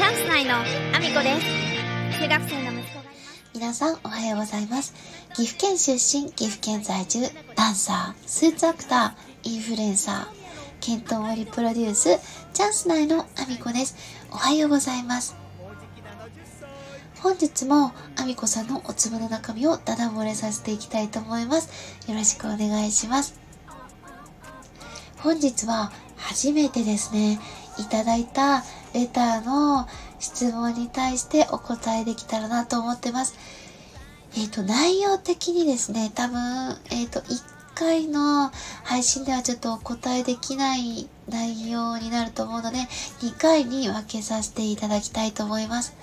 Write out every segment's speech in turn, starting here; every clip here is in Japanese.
チャンス内のアミコです中学生の息子がいます皆さんおはようございます。岐阜県出身、岐阜県在住、ダンサー、スーツアクター、インフルエンサー、ケントモリプロデュース、チャンス内のアミコです。おはようございます。本日もアミコさんのお粒の中身をダダ漏れさせていきたいと思います。よろしくお願いします。本日は初めてですね、いただいたレターの質問に対してお答えできたらなと思ってます。えっ、と、内容的にですね、多分、えっ、と、1回の配信ではちょっとお答えできない内容になると思うので、2回に分けさせていただきたいと思います。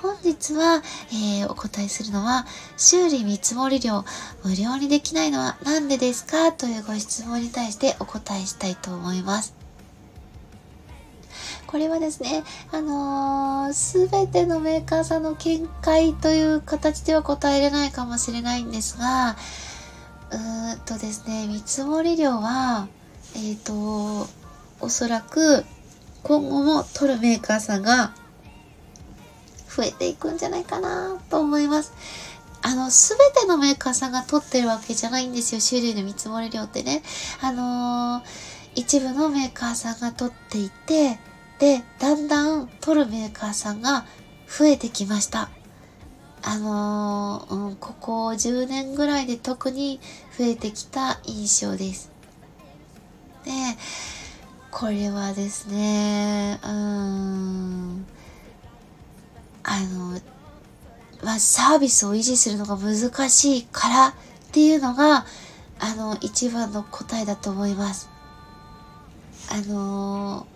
本日は、えーお答えするのは、修理見積もり料無料にできないのは何でですか？というご質問に対してお答えしたいと思います。これはですね、あのす、べてのメーカーさんの見解という形では答えれないかもしれないんですが、うーんとですね、見積もり料は、えっ、と、おそらく今後も取るメーカーさんが増えていくんじゃないかなと思います。あの、すべてのメーカーさんが取ってるわけじゃないんですよ、種類の見積もり料ってね。あのー一部のメーカーさんが取っていて、で、だんだん取るメーカーさんが増えてきました。あのーうん、ここ10年ぐらいで特に増えてきた印象です。で、これはですね、うん、あの、まあ、サービスを維持するのが難しいからっていうのが、あの、一番の答えだと思います。あのー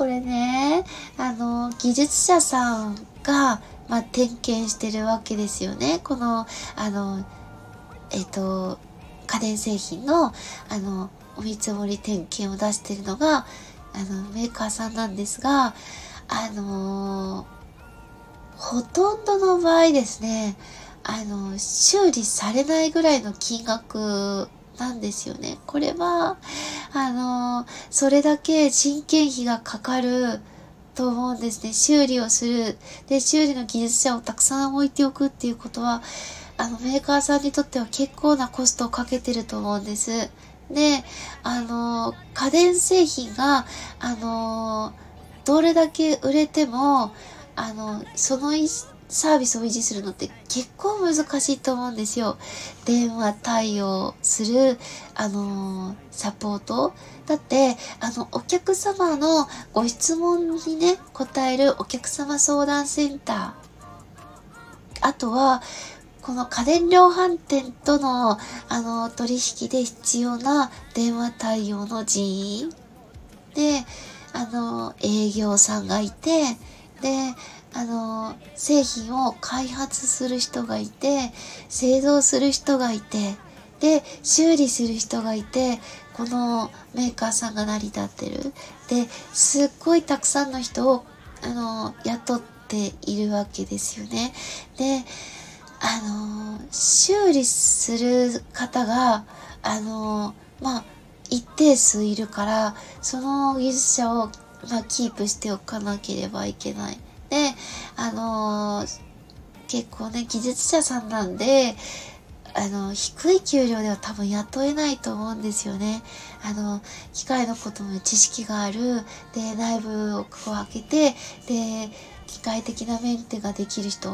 これね、あの、技術者さんが、まあ、点検してるわけですよね。この、あの、えっ、と、家電製品の、あの、お見積もり点検を出してるのが、あの、メーカーさんなんですが、あのほとんどの場合ですね、あの、修理されないぐらいの金額なんですよね。これは、あの、それだけ人件費がかかると思うんですね。修理をする。で、修理の技術者をたくさん置いておくっていうことは、あの、メーカーさんにとっては結構なコストをかけてると思うんです。で、あの、家電製品が、あの、どれだけ売れても、あの、そのいサービスを維持するのって結構難しいと思うんですよ。電話対応する、あのサポート。だって、あの、お客様のご質問にね、答えるお客様相談センター。あとは、この家電量販店との、あの、取引で必要な電話対応の人員。で、あの、営業さんがいて、で、あの、製品を開発する人がいて、製造する人がいて、で、修理する人がいて、このメーカーさんが成り立ってる。で、すっごいたくさんの人を、あの、雇っているわけですよね。で、あの、修理する方が、あの、まあ、一定数いるから、その技術者を、まあ、キープしておかなければいけない。で、あのー結構ね、技術者さんなんで、あの、低い給料では多分雇えないと思うんですよね。あの、機械のことも知識がある、で、内部をこう開けて、で、機械的なメンテができる人。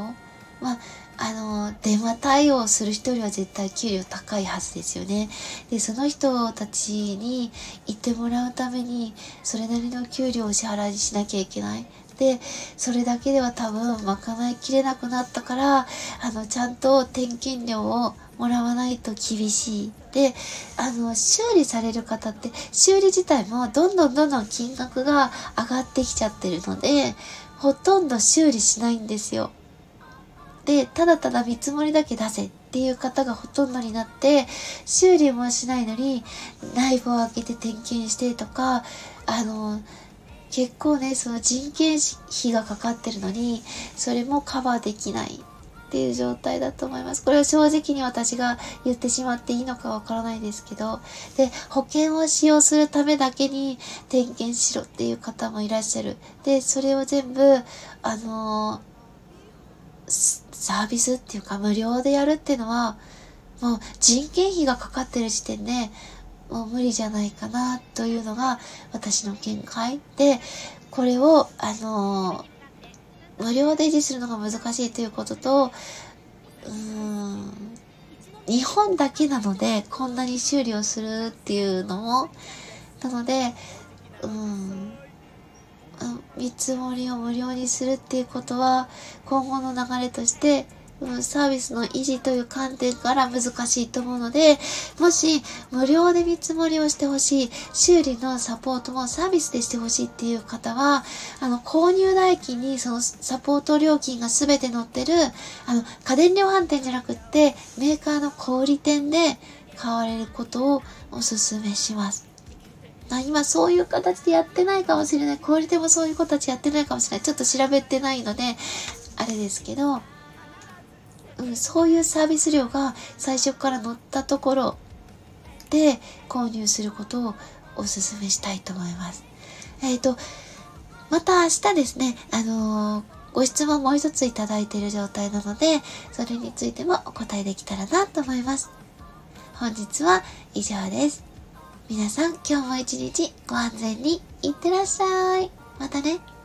まあ、あの、電話対応する人よりは絶対給料高いはずですよね。で、その人たちに行ってもらうために、それなりの給料を支払いしなきゃいけない。で、それだけでは多分賄いきれなくなったから、あの、ちゃんと点検料をもらわないと厳しい。で、あの、修理される方って、修理自体もどんどんどんどん金額が上がってきちゃってるので、ほとんど修理しないんですよ。で、ただただ見積もりだけ出せっていう方がほとんどになって、修理もしないのに、内部を開けて点検してとか、あの、結構ね、その人件費がかかってるのに、それもカバーできない。っていう状態だと思います。これは正直に私が言ってしまっていいのかわからないですけど、で、保険を使用するためだけに点検しろっていう方もいらっしゃる。で、それを全部、あのー、サービスっていうか無料でやるっていうのは、もう人件費がかかってる時点で、もう無理じゃないかなというのが私の見解で、これを、あの無料で維持するのが難しいということと、うーん、日本だけなので、こんなに修理をするっていうのも、なので、うん、見積もりを無料にするっていうことは、今後の流れとして、うん、サービスの維持という観点から難しいと思うので、もし無料で見積もりをしてほしい、修理のサポートもサービスでしてほしいっていう方は、あの、購入代金にそのサポート料金が全て載ってる、あの、家電量販店じゃなくって、メーカーの小売店で買われることをお勧めします。今そういう形でやってないかもしれない。小売店もそういう子たちやってないかもしれない。ちょっと調べてないので、あれですけど、うん、そういうサービス料が最初から載ったところで購入することをお勧めしたいと思います。えっ、ー、と、また明日ですね、あのー、ご質問もう一ついただいている状態なので、それについてもお答えできたらなと思います。本日は以上です。皆さん今日も一日ご安全にいってらっしゃい。またね。